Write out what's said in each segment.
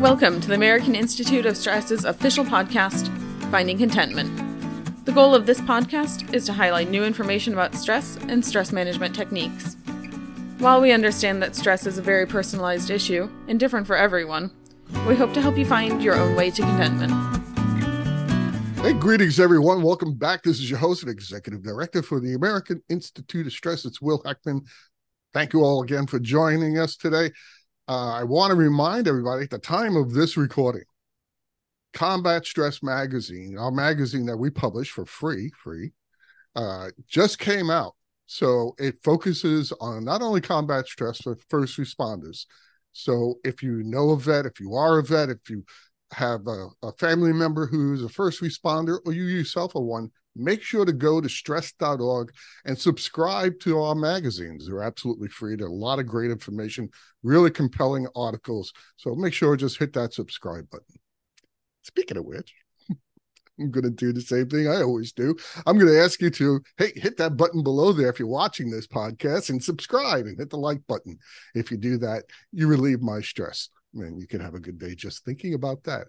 Welcome to the American Institute of Stress's official podcast, Finding Contentment. The goal of this podcast is to highlight new information about stress and stress management techniques. While we understand that stress is a very personalized issue and different for everyone, we hope to help you find your own way to contentment. Hey, greetings, everyone. Welcome back. This is your host and executive director for the American Institute of Stress. It's Will Heckman. Thank you all again for joining us today. Uh, I want to remind everybody at the time of this recording, Combat Stress Magazine, our magazine that we publish for free, free, uh, just came out. So it focuses on not only combat stress, but first responders. So if you know a vet, if you are a vet, if you have a, a family member who's a first responder, or you yourself are one, make sure to go to stress.org and subscribe to our magazines. They're absolutely free. There are a lot of great information, really compelling articles. So make sure just hit that subscribe button. Speaking of which, I'm going to do the same thing I always do. I'm going to ask you to, hey, hit that button below there if you're watching this podcast and subscribe and hit the like button. If you do that, you relieve my stress. And you can have a good day just thinking about that.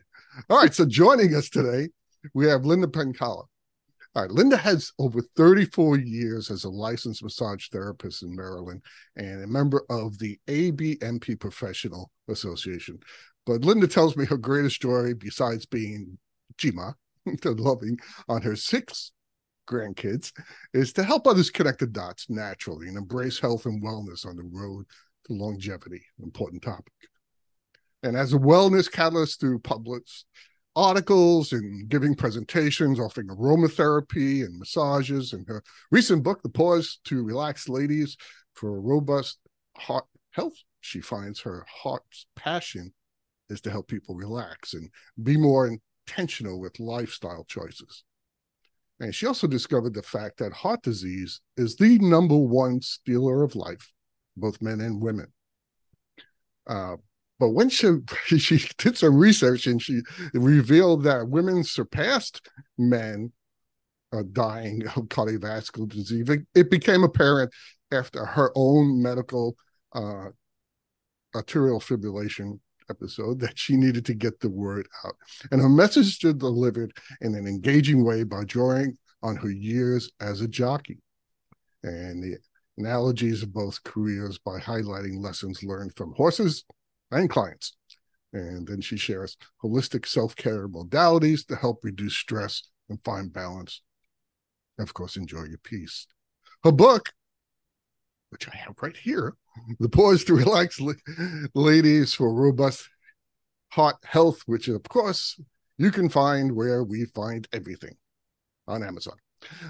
All right. So joining us today, we have Linda Penkala. All right, Linda has over 34 years as a licensed massage therapist in Maryland and a member of the ABMP Professional Association. But Linda tells me her greatest joy, besides being Jima, loving on her six grandkids, is to help others connect the dots naturally and embrace health and wellness on the road to longevity, important topic. And as a wellness catalyst through Publix, articles and giving presentations, offering aromatherapy and massages. And her recent book, The Pause to Relax Ladies for a Robust Heart Health, she finds her heart's passion is to help people relax and be more intentional with lifestyle choices. And she also discovered the fact that heart disease is the number one stealer of life, both men and women. Uh, but when she she did some research and she revealed that women surpassed men uh, dying of cardiovascular disease, it, became apparent after her own medical uh, arterial fibrillation episode that she needed to get the word out. And her message was delivered in an engaging way by drawing on her years as a jockey and the analogies of both careers by highlighting lessons learned from horses and clients. And then she shares holistic self care modalities to help reduce stress and find balance. Of course, enjoy your peace. Her book, which I have right here, The Pause to Relax Ladies for Robust Heart Health, which of course you can find where we find everything on Amazon,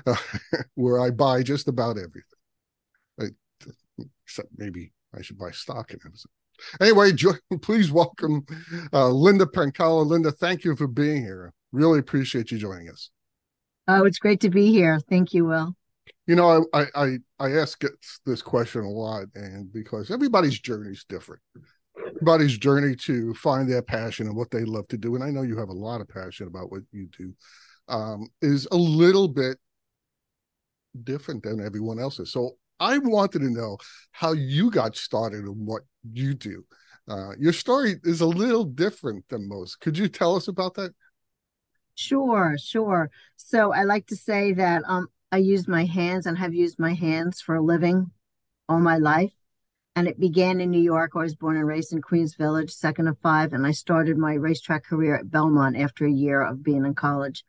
where I buy just about everything. Except maybe I should buy stock in Amazon. Anyway, please welcome uh, Linda Penkala. Linda, thank you for being here. Really appreciate you joining us. Oh, it's great to be here. Thank you, Will. You know, I I I ask this question a lot, and because everybody's journey is different. Everybody's journey to find their passion and what they love to do, and I know you have a lot of passion about what you do, um, is a little bit different than everyone else's. So I wanted to know how you got started and what you do. Uh, your story is a little different than most. Could you tell us about that? Sure, sure. So I like to say that um, I use my hands and have used my hands for a living all my life. And it began in New York. I was born and raised in Queens Village, second of five. And I started my racetrack career at Belmont after a year of being in college.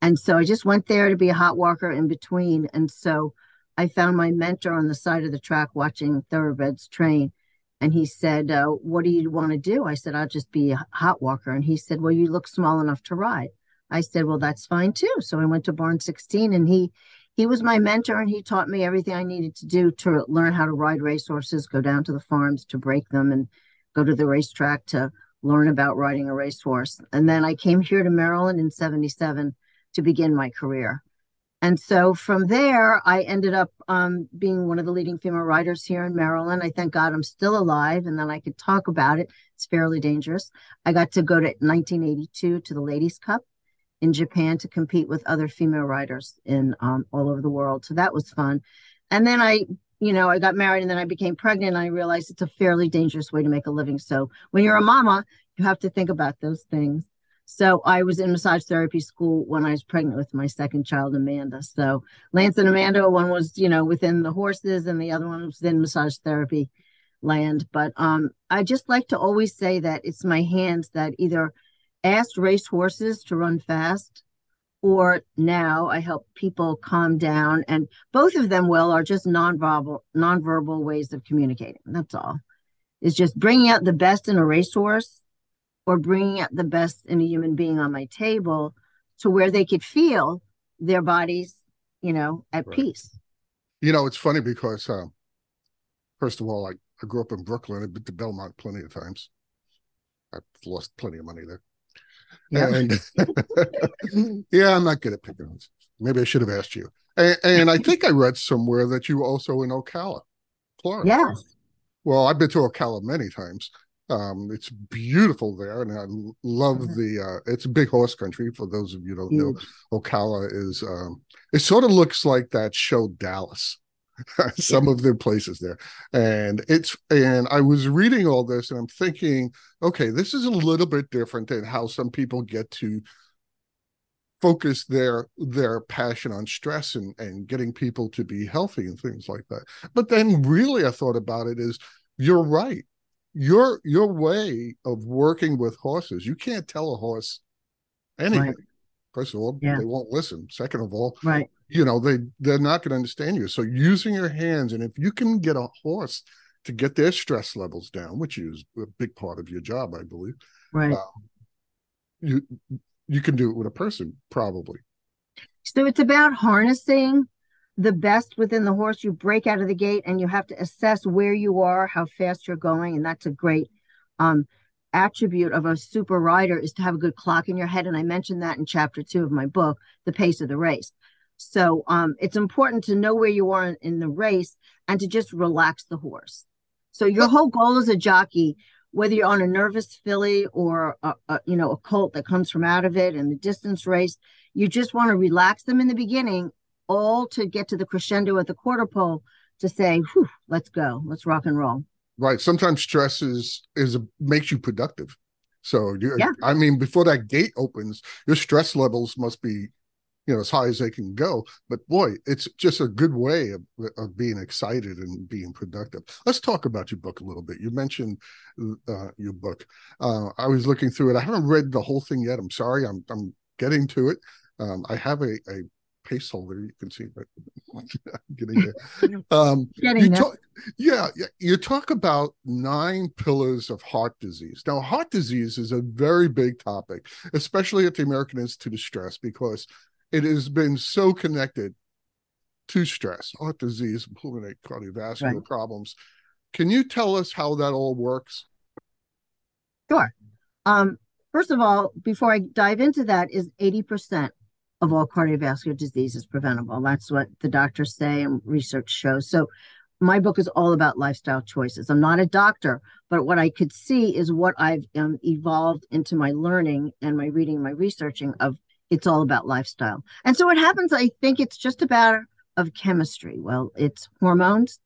And so I just went there to be a hot walker in between. And so I found my mentor on the side of the track watching thoroughbreds train. And he said, uh, What do you want to do? I said, I'll just be a hot walker. And he said, Well, you look small enough to ride. I said, Well, that's fine too. So I went to Barn 16 and he he was my mentor and he taught me everything I needed to do to learn how to ride racehorses, go down to the farms to break them and go to the racetrack to learn about riding a racehorse. And then I came here to Maryland in 77 to begin my career. And so from there, I ended up um, being one of the leading female writers here in Maryland. I thank God I'm still alive and then I could talk about it. It's fairly dangerous. I got to go to 1982 to the Ladies' Cup in Japan to compete with other female writers in um, all over the world. So that was fun. And then I, you know, I got married and then I became pregnant. And I realized it's a fairly dangerous way to make a living. So when you're a mama, You have to think about those things. So I was in massage therapy school when I was pregnant with my second child, Amanda. So Lance and Amanda, one was, you know, within the horses and the other one was in massage therapy land. But um, I just like to always say that it's my hands that either asked race horses to run fast or now I help people calm down. And both of them, will are just nonverbal, nonverbal ways of communicating. That's all. It's just bringing out the best in a racehorse or bringing out the best in a human being on my table to where they could feel their bodies, you know, at right. peace. You know, it's funny because, uh, first of all, I, I grew up in Brooklyn. I've been to Belmont plenty of times. I've lost plenty of money there. Yeah. And yeah, I'm not good at picking on. Maybe I should have asked you. And, and, I think I read somewhere that you were also in Ocala, Florida. Yes. Well, I've been to Ocala many times. Um, it's beautiful there, and I love mm-hmm. the. Uh, it's a big horse country. For those of you don't know, Ocala is. Um, it sort of looks like that show Dallas. some yeah. of the places there, and it's and I was reading all this, and I'm thinking, okay, this is a little bit different than how some people get to focus their their passion on stress and and getting people to be healthy and things like that. But then, really, I thought about it is you're right your your way of working with horses you can't tell a horse anything. Right. first of all yeah. they won't listen. Second of all right. you know they they're not going to understand you. So using your hands and if you can get a horse to get their stress levels down which is a big part of your job i believe right. uh, you you can do it with a person probably. So it's about harnessing the best within the horse. You break out of the gate and you have to assess where you are, how fast you're going. And that's a great um, attribute of a super rider is to have a good clock in your head. And I mentioned that in chapter two of my book, The Pace of the Race. So um, it's important to know where you are in, in the race and to just relax the horse. So your whole goal as a jockey, whether you're on a nervous filly or a, a, you know a colt that comes from out of it in the distance race, you just want to relax them in the beginning all to get to the crescendo at the quarter pole to say, Whew, let's go, let's rock and roll. Right. Sometimes stress is is a, makes you productive. So you, yeah. I mean, before that gate opens, your stress levels must be, you know, as high as they can go. But boy, it's just a good way of, of being excited and being productive. Let's talk about your book a little bit. You mentioned uh, your book. Uh, I was looking through it. I haven't read the whole thing yet. I'm sorry. I'm I'm getting to it. Um, I have a, a pace holder. You can see but getting there. Um, getting you talk, yeah, you talk about nine pillars of heart disease. Now, heart disease is a very big topic, especially at the American Institute of Stress, because it has been so connected to stress, heart disease, pulmonary cardiovascular right. problems. Can you tell us how that all works? Sure. Um, first of all, before I dive into that, is 80% of all cardiovascular disease is preventable. That's what the doctors say and research shows. So my book is all about lifestyle choices. I'm not a doctor, but what I could see is what I've um, evolved into my learning and my reading, my researching of it's all about lifestyle. And so what happens, I think it's just about of chemistry. Well, it's hormones,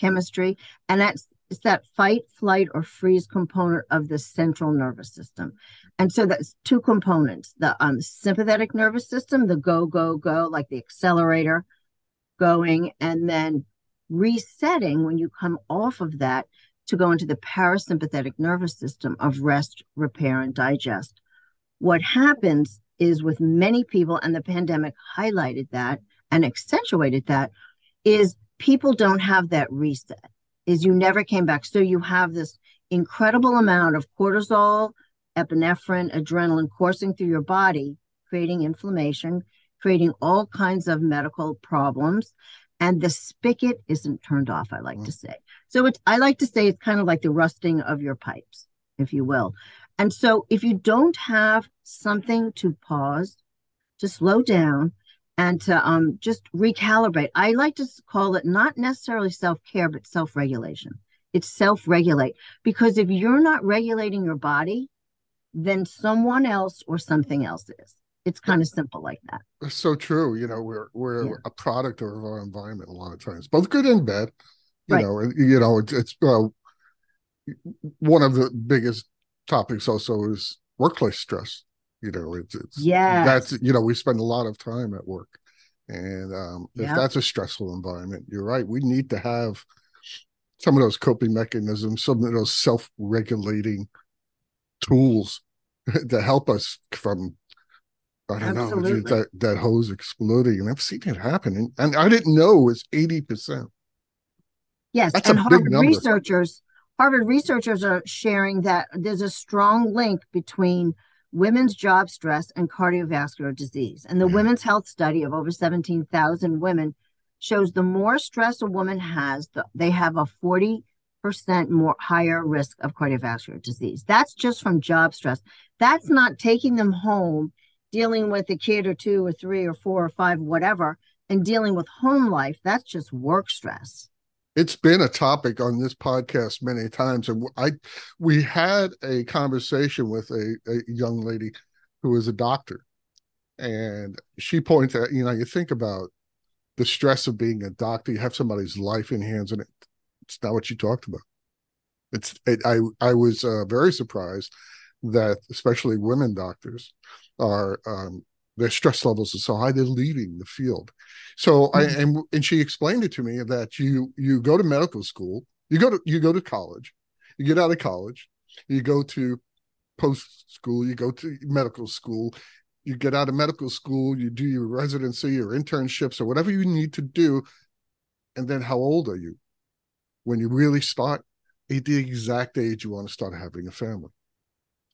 chemistry, and that's it's that fight, flight, or freeze component of the central nervous system. And so that's two components the um, sympathetic nervous system, the go, go, go, like the accelerator going, and then resetting when you come off of that to go into the parasympathetic nervous system of rest, repair, and digest. What happens is with many people, and the pandemic highlighted that and accentuated that, is people don't have that reset, is you never came back. So you have this incredible amount of cortisol epinephrine, adrenaline coursing through your body, creating inflammation, creating all kinds of medical problems. And the spigot isn't turned off, I like mm. to say. So it's I like to say it's kind of like the rusting of your pipes, if you will. And so if you don't have something to pause, to slow down, and to um, just recalibrate. I like to call it not necessarily self care, but self regulation. It's self regulate because if you're not regulating your body, then someone else or something else is. It's kind of simple like that. It's so true. You know, we're we're yeah. a product of our environment a lot of times, both good and bad. You right. know, you know, it's, it's uh, one of the biggest topics also is workplace stress. You know, it's, it's Yes. that's you know we spend a lot of time at work, and um, if that's a stressful environment, you're right. We need to have some of those coping mechanisms, some of those self-regulating tools to help us from I don't know that that hose exploding, and I've seen it happen, and, and I didn't know it was eighty percent. Yes, That's and Harvard researchers, Harvard researchers are sharing that there's a strong link between women's job stress and cardiovascular disease. And the Yeah. Women's Health Study of over 17,000 women shows the more stress a woman has, the, they have a 40% more higher risk of cardiovascular disease. That's just from job stress. That's not taking them home, dealing with a kid or two or three or four or five, whatever, and dealing with home life. That's just work stress. It's been a topic on this podcast many times and i we had a conversation with a, a young lady who is a doctor and she pointed out you know you think about the stress of being a doctor you have somebody's life in hands and it, it's not what you talked about. It's it, i i was uh, very surprised that especially women doctors are um their stress levels are so high they're leaving the field so I Mhm. and and she explained it to me that you you go to medical school, you go to you go to college, you get out of college, you go to post school, you go to medical school, you get out of medical school, you do your residency or internships or whatever you need to do, and then how old are you when you really start at the exact age you want to start having a family?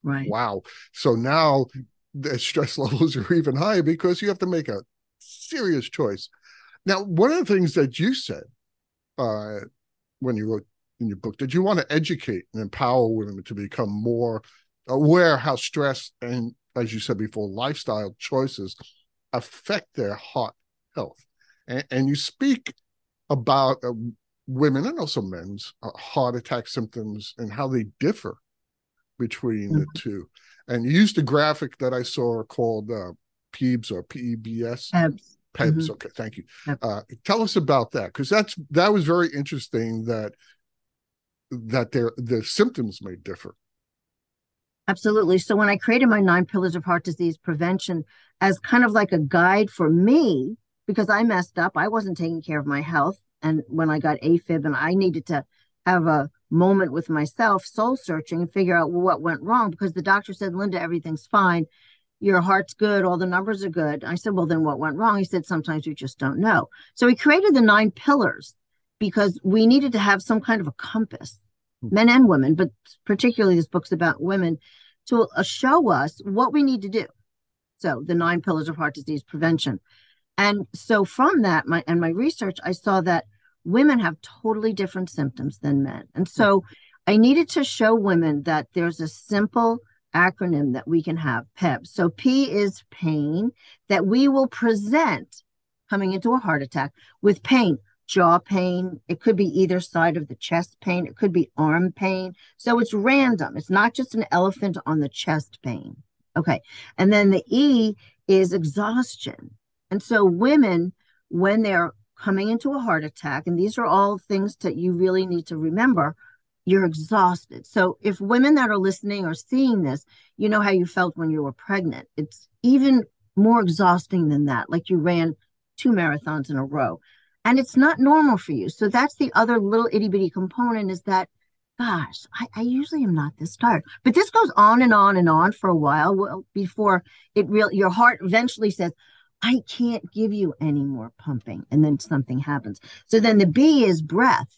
Right. Wow. So now the stress levels are even higher because you have to make a serious choice. Now, one of the things that you said uh, when you wrote in your book that you want to educate and empower women to become more aware how stress and, as you said before, lifestyle choices affect their heart health. And, and you speak about uh, women and also men's uh, heart attack symptoms and how they differ between the two. And you used a graphic that I saw called uh, PEBS or PEBS. Abs- PEBS. Okay, thank you. Yep. Uh, tell us about that because that's that was very interesting. That that their the symptoms may differ. Absolutely. So when I created my nine pillars of heart disease prevention as kind of like a guide for me, because I messed up, I wasn't taking care of my health. And when I got AFib and I needed to have a moment with myself, soul searching and figure out what went wrong because the doctor said, Linda, everything's fine. Your heart's good. All the numbers are good. I said, well, then what went wrong? He said, sometimes you just don't know. So he created the nine pillars because we needed to have some kind of a compass, men and women, but particularly this book's about women to uh, show us what we need to do. So the nine pillars of heart disease prevention. And so from that, my and my research, I saw that women have totally different symptoms than men. And hmm. so I needed to show women that there's a simple acronym that we can have PEP. So P is pain that we will present coming into a heart attack with pain, jaw pain. It could be either side of the chest pain. It could be arm pain. So it's random. It's not just an elephant on the chest pain. Okay. And then the E is exhaustion. And so women, when they're coming into a heart attack, and these are all things that you really need to remember, you're exhausted. So if women that are listening or seeing this, you know how you felt when you were pregnant. It's even more exhausting than that. Like you ran two marathons in a row. And it's not normal for you. So that's the other little itty bitty component is that gosh, I, I, usually am not this tired. But this goes on and on and on for a while well, before it really, your heart eventually says, I can't give you any more pumping. And then something happens. So then the B is breath.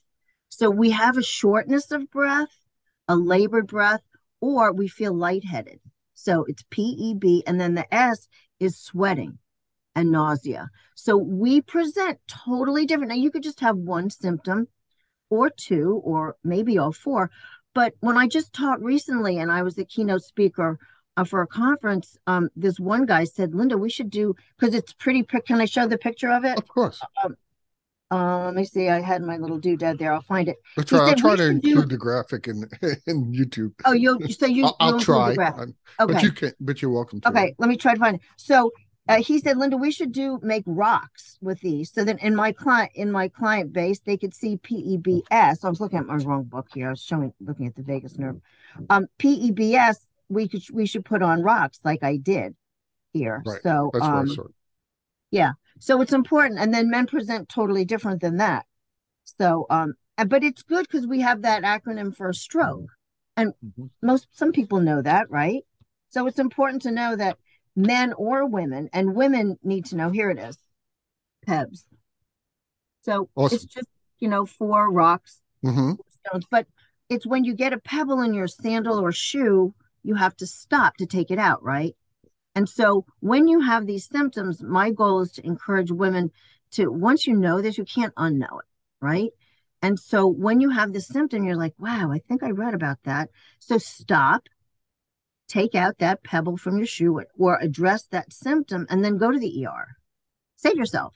So we have a shortness of breath, a labored breath, or we feel lightheaded. So it's PEB. And then the S is sweating and nausea. So we present totally different. Now you could just have one symptom or two, or maybe all four. But when I just taught recently, and I was the keynote speaker uh, for a conference, um, this one guy said, "Linda, we should do because it's pretty. Can I show the picture of it? Of course. Um, uh, let me see. I had my little doodad there. I'll find it. I'll try, I'll try to include do- the graphic in in YouTube. Oh, you so you I'll, I'll you'll try, um, Okay. but you can. But you're welcome to. Okay, let me try to find it. So uh, he said, Linda, we should do make rocks with these so that in my client in my client base they could see PEBS. I was looking at my wrong book here. I was showing looking at the vagus nerve. Um, PEBS we could we should put on rocks like I did here. Right. So That's um, yeah, so it's important, and then men present totally different than that. So um, but it's good because we have that acronym for a stroke, and Mhm. most some people know that, right? So it's important to know that men or women, and women need to know. Here it is, PEBS. So Awesome. it's just you know four rocks hmm stones, but it's when you get a pebble in your sandal or shoe, you have to stop to take it out, right? And so when you have these symptoms, my goal is to encourage women to once you know this, you can't unknow it, right? And so when you have this symptom, you're like, wow, I think I read about that. So stop, take out that pebble from your shoe or address that symptom and then go to the ER. Save yourself.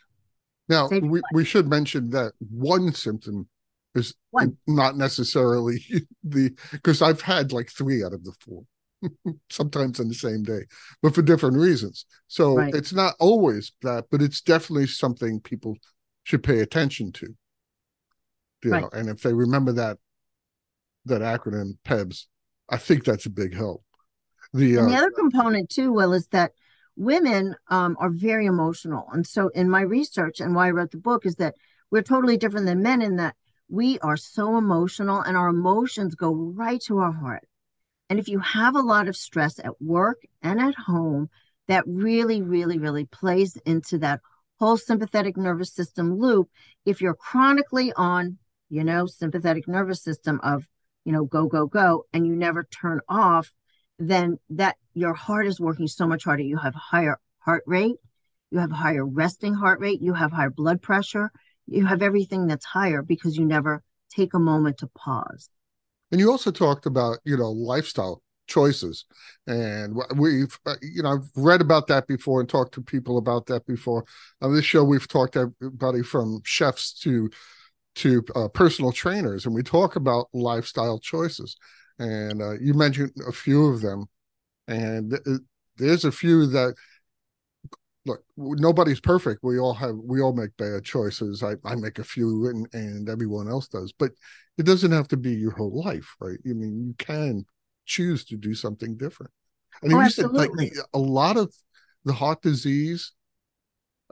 Now Save we, we should mention that one symptom is One. not necessarily the because I've had like three out of the four, sometimes on the same day, but for different reasons. So Right. it's not always that, but it's definitely something people should pay attention to. You Right. know, and if they remember that that acronym PEBS, I think that's a big help. The And the uh, other component too, Will, is that women um, are very emotional. And so in my research and why I wrote the book is that we're totally different than men in that we are so emotional and our emotions go right to our heart. And if you have a lot of stress at work and at home, that really, really, really plays into that whole sympathetic nervous system loop. If you're chronically on, you know, sympathetic nervous system of, you know, go, go, go, and you never turn off, then that your heart is working so much harder. You have higher heart rate, you have higher resting heart rate, you have higher blood pressure, you have everything that's higher because you never take a moment to pause. And you also talked about, you know, lifestyle choices. And we've, uh, you know, I've read about that before and talked to people about that before. On this show, we've talked to everybody from chefs to to uh, personal trainers, and we talk about lifestyle choices. And uh, you mentioned a few of them, and there's a few that look nobody's perfect we all have we all make bad choices i, I make a few and, and everyone else does but it doesn't have to be your whole life right i mean you can choose to do something different and Oh, you said like a lot of the heart disease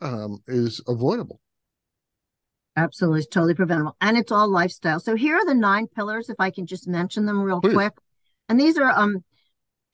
um, is avoidable Absolutely, it's totally preventable. And it's all lifestyle. So here are the nine pillars, if I can just mention them real Please. quick. And these are um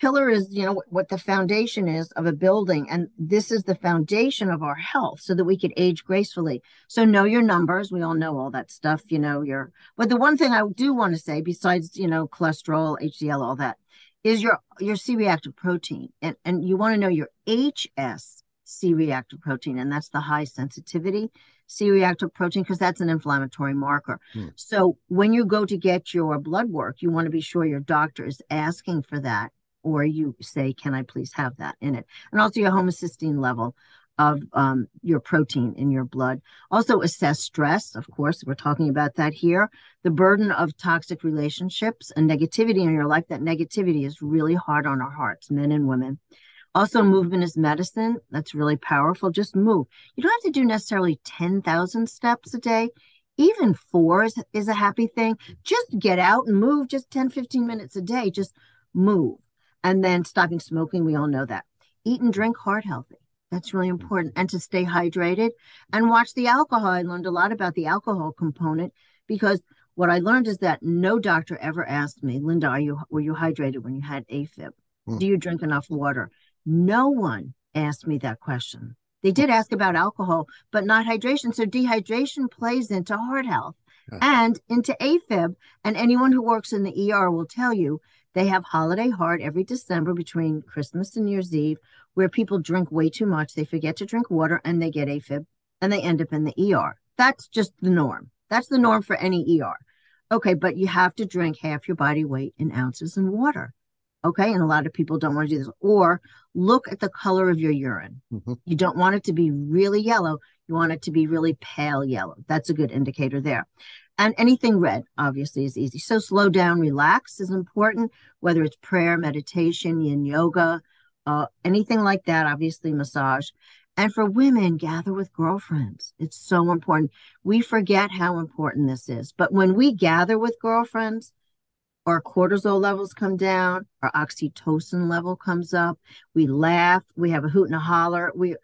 pillar is, you know, what, the foundation is of a building. And this is the foundation of our health so that we could age gracefully. So know your numbers. We all know all that stuff, you know, your but the one thing I do want to say, besides, you know, cholesterol, HDL, all that, is your your C-reactive protein. And and you want to know your HS C-reactive protein, and that's the high sensitivity C-reactive protein because that's an inflammatory marker. Hmm. So when you go to get your blood work, you want to be sure your doctor is asking for that, or you say, "Can I please have that in it?" And also your homocysteine level of um, your protein in your blood. Also assess stress. Of course, we're talking about that here. The burden of toxic relationships and negativity in your life. That negativity is really hard on our hearts, men and women. Also, movement is medicine. That's really powerful. Just move. You don't have to do necessarily 10,000 steps a day. Even four is, is a happy thing. Just get out and move just 10, 15 minutes a day. Just move. And then stopping smoking, we all know that. Eat and drink heart healthy. That's really important. And to stay hydrated and watch the alcohol. I learned a lot about the alcohol component because what I learned is that no doctor ever asked me, Linda, are you were you hydrated when you had AFib? Hmm. Do you drink enough water? No one asked me that question. They did ask about alcohol, but not hydration. So dehydration plays into heart health and into AFib. And anyone who works in the ER will tell you they have holiday heart every December between Christmas and New Year's Eve, where people drink way too much. They forget to drink water and they get AFib and they end up in the ER. That's just the norm. That's the norm for any ER. Okay, but you have to drink half your body weight in ounces in water. Okay, and a lot of people don't want to do this. Or look at the color of your urine. Mhm. You don't want it to be really yellow. You want it to be really pale yellow. That's a good indicator there. And anything red, obviously, is easy. So slow down, relax is important, whether it's prayer, meditation, yin yoga, uh, anything like that, obviously massage. And for women, gather with girlfriends. It's so important. We forget how important this is. But when we gather with girlfriends, our cortisol levels come down, our oxytocin level comes up, we laugh, we have a hoot and a holler, we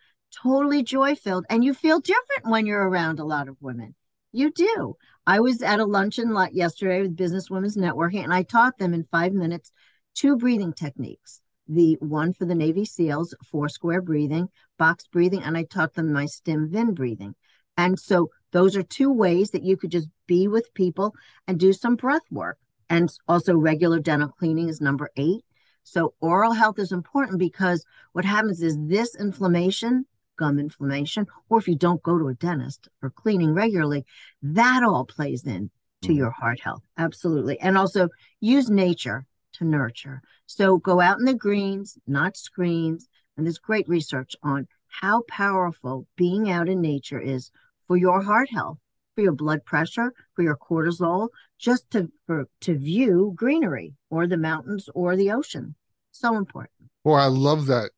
totally joy filled, and you feel different when you're around a lot of women. You do. I was at a luncheon yesterday with Business Women's Networking, and I taught them in five minutes two breathing techniques. The one for the Navy SEALs, four square breathing, box breathing, and I taught them my stim vin breathing. And so those are two ways that you could just be with people and do some breath work. And also regular dental cleaning is number eight. So oral health is important because what happens is this inflammation gum inflammation, or if you don't go to a dentist for cleaning regularly, that all plays in to mm-hmm. your heart health. Absolutely. And also use nature to nurture. So go out in the greens, not screens. And there's great research on how powerful being out in nature is for your heart health, for your blood pressure, for your cortisol, just to for, to view greenery or the mountains or the ocean. So important. Well, I love that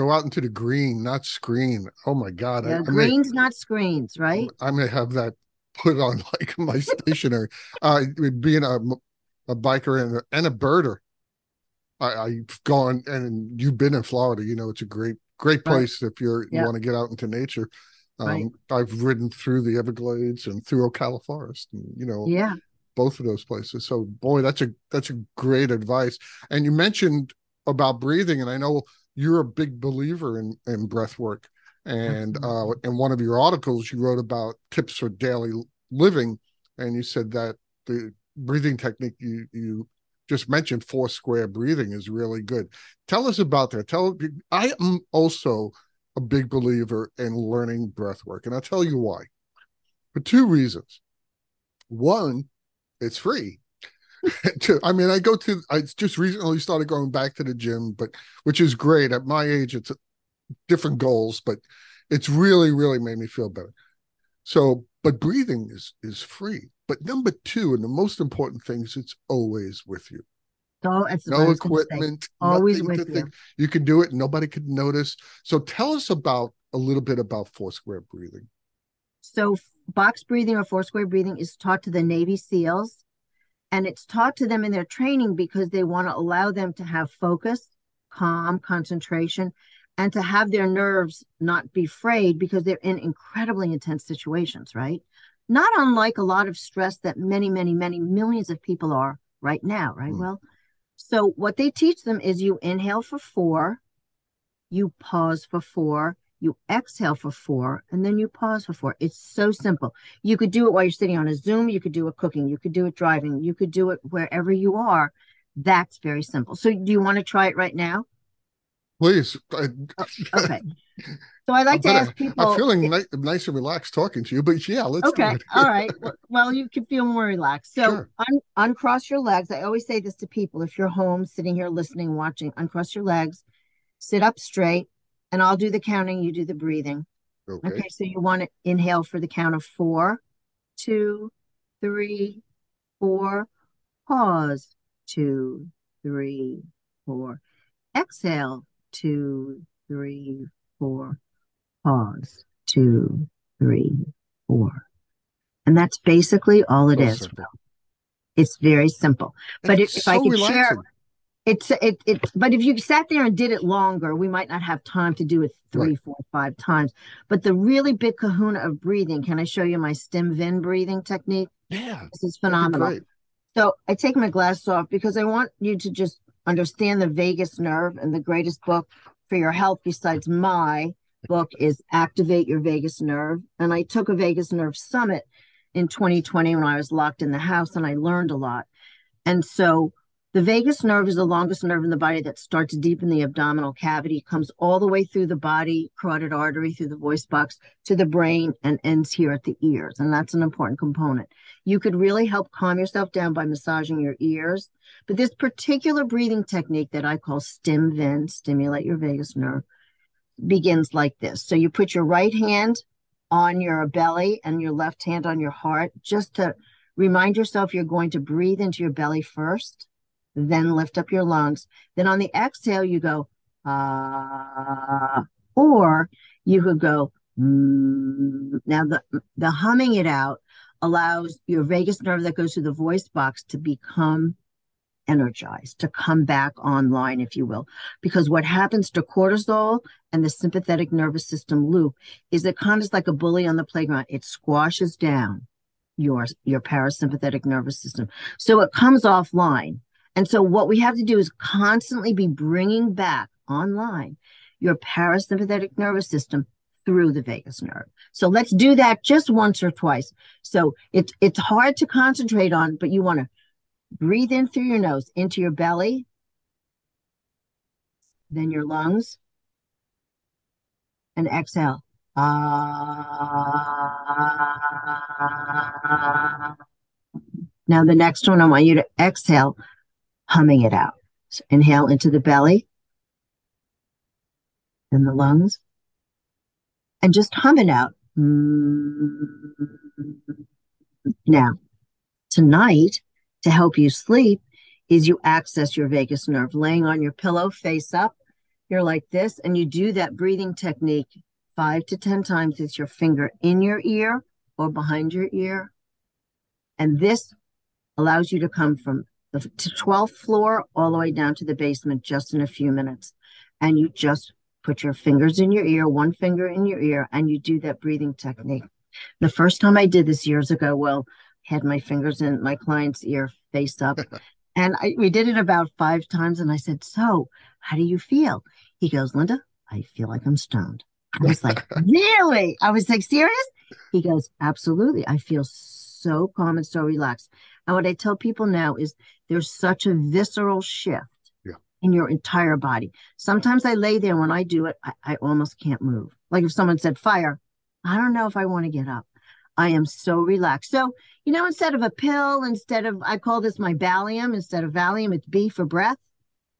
go out into the green, not screen. Oh my God. Yeah, I, greens, may, not screens, right? I may have that put on like my stationery. uh, being a, a biker and a, and a birder, I, I've gone and you've been in Florida, you know, it's a great, great place right. if you're, you want to get out into nature. Um, right. I've ridden through the Everglades and through Ocala Forest, and, you know, yeah, both of those places. So, boy, that's a that's a great advice. And you mentioned about breathing, and I know you're a big believer in in breath work. And uh, in one of your articles you wrote about tips for daily living. And you said that the breathing technique you you just mentioned four square breathing is really good. Tell us about that. Tell i am also a big believer in learning breath work and i'll tell you why. For two reasons. One it's free to, I mean, I go to, I just recently started going back to the gym, but which is great. At my age, it's different goals, but it's really, really made me feel better. So, but breathing is is free. But number two, and the most important thing is it's always with you. Oh, no equipment, always with you. Think. You can do it; nobody could notice. So, tell us about a little bit about four square breathing. So, box breathing or four square breathing is taught to the Navy SEALs and it's taught to them in their training because they want to allow them to have focus, calm, concentration, and to have their nerves not be frayed because they're in incredibly intense situations, right? Not unlike a lot of stress that many, many, many millions of people are right now, right? Mm. Well, so what they teach them is you inhale for four, you pause for four, you exhale for four, and then you pause for four. It's so simple. You could do it while you're sitting on a Zoom. You could do it cooking. You could do it driving. You could do it wherever you are. That's very simple. So, do you want to try it right now? Please. I, oh, okay. So I like to ask people. I'm feeling ni- nice and relaxed talking to you, but yeah, let's. Okay. All right. Well, you can feel more relaxed. So sure. un- uncross your legs. I always say this to people: if you're home, sitting here, listening, watching, uncross your legs, sit up straight, and I'll do the counting, you do the breathing. Okay. okay. so you want to inhale for the count of four, two, three, four. Pause, two, three, four. Exhale, two, three, four. Pause, two, three, four. And that's basically all it is. It's very simple. but if, so I could relaxing. share it's it it but if you sat there and did it longer we might not have time to do it three right. four five times. But the really big kahuna of breathing can i show you my stim vin breathing technique? Yeah. This is phenomenal. so i take my glasses off because i want you to just understand the vagus nerve and the greatest book for your health besides my book is activate your vagus nerve. And i took a vagus nerve summit in 2020 when i was locked in the house and i learned a lot. And so the vagus nerve is the longest nerve in the body that starts deep in the abdominal cavity, comes all the way through the body, carotid artery, through the voice box to the brain, and ends here at the ears. And that's an important component. You could really help calm yourself down by massaging your ears. But this particular breathing technique that I call stim vin, stimulate your vagus nerve, begins like this. So you put your right hand on your belly and your left hand on your heart, just to remind yourself you're going to breathe into your belly first then lift up your lungs. Then on the exhale, you go ah, or you could go. Mm. Now the the humming it out allows your vagus nerve that goes through the voice box to become energized, to come back online, if you will. Because what happens to cortisol and the sympathetic nervous system loop is it kind of like a bully on the playground. It squashes down your your parasympathetic nervous system. So it comes offline. And so what we have to do is constantly be bringing back online your parasympathetic nervous system through the vagus nerve. So let's do that just once or twice. So it's it's hard to concentrate on, but you want to breathe in through your nose into your belly, then your lungs, and exhale. Ah. Now the next one, I want you to exhale, humming it out. So inhale into the belly, and the lungs, and just hum it out. Now, tonight, to help you sleep, is you access your vagus nerve laying on your pillow face up. You're like this, and you do that breathing technique five to 10 times with your finger in your ear or behind your ear. And this allows you to come from the 12th floor all the way down to the basement just in a few minutes. And you just put your fingers in your ear, one finger in your ear, and you do that breathing technique. The first time I did this years ago, well, had my fingers in my client's ear face up. and I, we did it about five times. And I said, So, how do you feel? He goes, Linda, I feel like I'm stoned. I was like, Really? I was like, Serious? He goes, Absolutely. I feel so calm and so relaxed. And what I tell people now is there's such a visceral shift in your entire body. Sometimes I lay there when I do it, I, I almost can't move. Like if someone said fire, I don't know if I want to get up. I am so relaxed. So, you know, instead of a pill, instead of, I call this my Valium, instead of Valium, it's B for breath.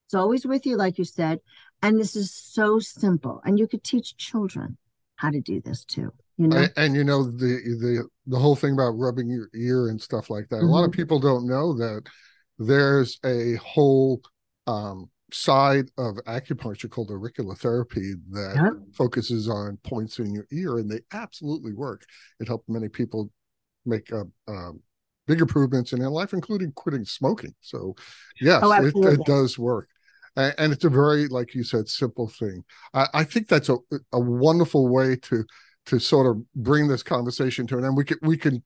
It's always with you, like you said. And this is so simple. And you could teach children how to do this too. You know? And, and you know, the, the, the whole thing about rubbing your ear and stuff like that. Mm-hmm. A lot of mm-hmm. people don't know that there's a whole um, side of acupuncture called auricular therapy that yeah. focuses on points in your ear, and they absolutely work. It helped many people make a, um, big improvements in their life, including quitting smoking. So, yes, oh, it, it, does work. And, and, it's a very, like you said, simple thing. I, I think that's a, a wonderful way to to sort of bring this conversation to an end. We can we can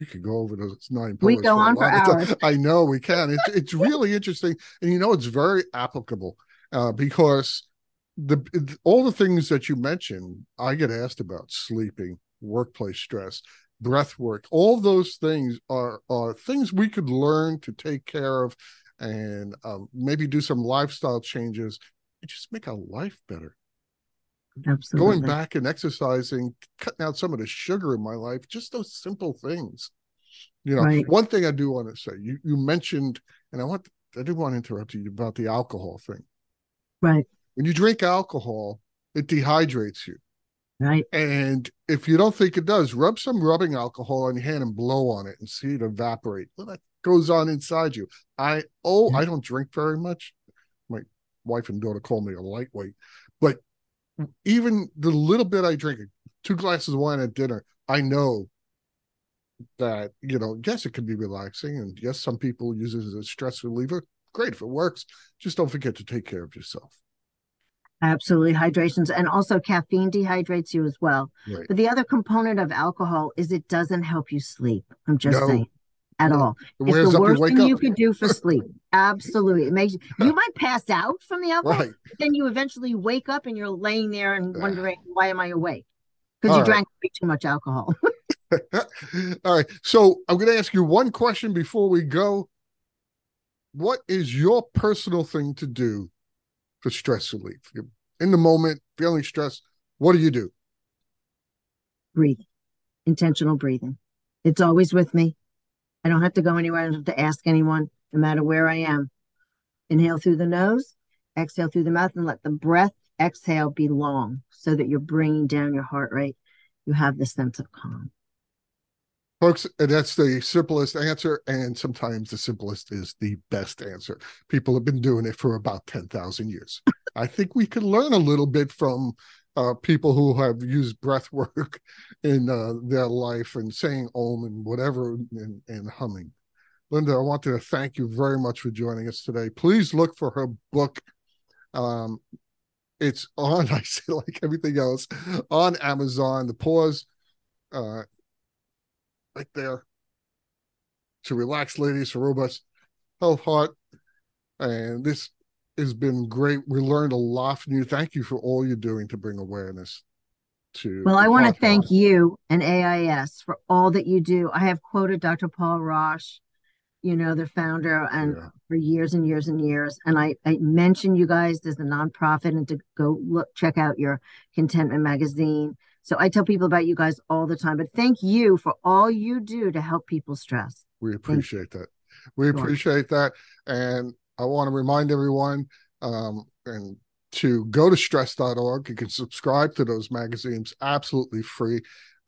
we could go over those nine We go on for hours. I know we can. It's it's really interesting, and you know it's very applicable uh, because the all the things that you mentioned, I get asked about sleeping, workplace stress, breath work. All those things are are things we could learn to take care of, and um, maybe do some lifestyle changes and just make our life better. Absolutely. Going back and exercising, cutting out some of the sugar in my life, just those simple things. You know, right. one thing I do want to say, you you mentioned, and I want I didn't want to interrupt you about the alcohol thing. Right. When you drink alcohol, it dehydrates you. Right. And if you don't think it does, rub some rubbing alcohol on your hand and blow on it and see it evaporate. Well, that goes on inside you. I oh, yeah. I don't drink very much. My wife and daughter call me a lightweight, even the little bit I drink, two glasses of wine at dinner, I know that, you know, yes, it can be relaxing. And yes, some people use it as a stress reliever. Great if it works. Just don't forget to take care of yourself. Absolutely. Hydrations. And also, caffeine dehydrates you as well. Right. But the other component of alcohol is it doesn't help you sleep. I'm just no. saying at all. It it's the worst thing up. you could do for sleep. Absolutely. It makes you, you might pass out from the alcohol, right. but then you eventually wake up and you're laying there and wondering, why am I awake? Because you right. drank too much alcohol. all right. So I'm going to ask you one question before we go. What is your personal thing to do for stress relief? You're in the moment, feeling stressed. What do you do? Breathe. Intentional breathing. It's always with me. I don't have to go anywhere. I don't have to ask anyone, no matter where I am. Inhale through the nose, exhale through the mouth, and let the breath exhale be long so that you're bringing down your heart rate. You have the sense of calm. Folks, that's the simplest answer. And sometimes the simplest is the best answer. People have been doing it for about 10,000 years. I think we could learn a little bit from uh, people who have used breath work in uh, their life and saying om and whatever and, and humming. Linda, I wanted to thank you very much for joining us today. Please look for her book. Um, it's on, I say, like everything else, on Amazon. The pause uh, right there to relax, ladies, for robots, health, heart. And this has been great. We learned a lot from you. Thank you for all you're doing to bring awareness to. Well, I want to thank you and AIS for all that you do. I have quoted Dr. Paul Rosch, you know, the founder, and yeah. for years and years and years. And I, I mentioned you guys as a nonprofit and to go look, check out your contentment magazine. So I tell people about you guys all the time. But thank you for all you do to help people stress. We appreciate that. We appreciate that. And I want to remind everyone um, and to go to stress.org. You can subscribe to those magazines absolutely free.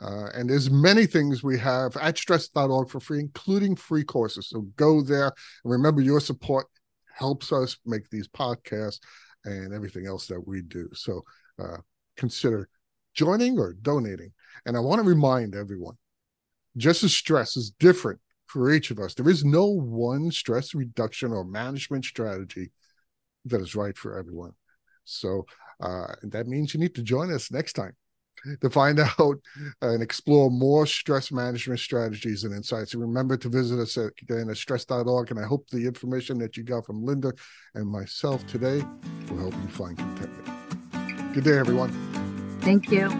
Uh, and there's many things we have at stress.org for free, including free courses. So go there and remember your support helps us make these podcasts and everything else that we do. So uh, consider joining or donating. And I want to remind everyone just as stress is different for each of us, there is no one stress reduction or management strategy that is right for everyone. So uh, that means you need to join us next time to find out and explore more stress management strategies and insights. And remember to visit us at, again at stress.org. And I hope the information that you got from Linda and myself today will help you find contentment. Good day, everyone. Thank you.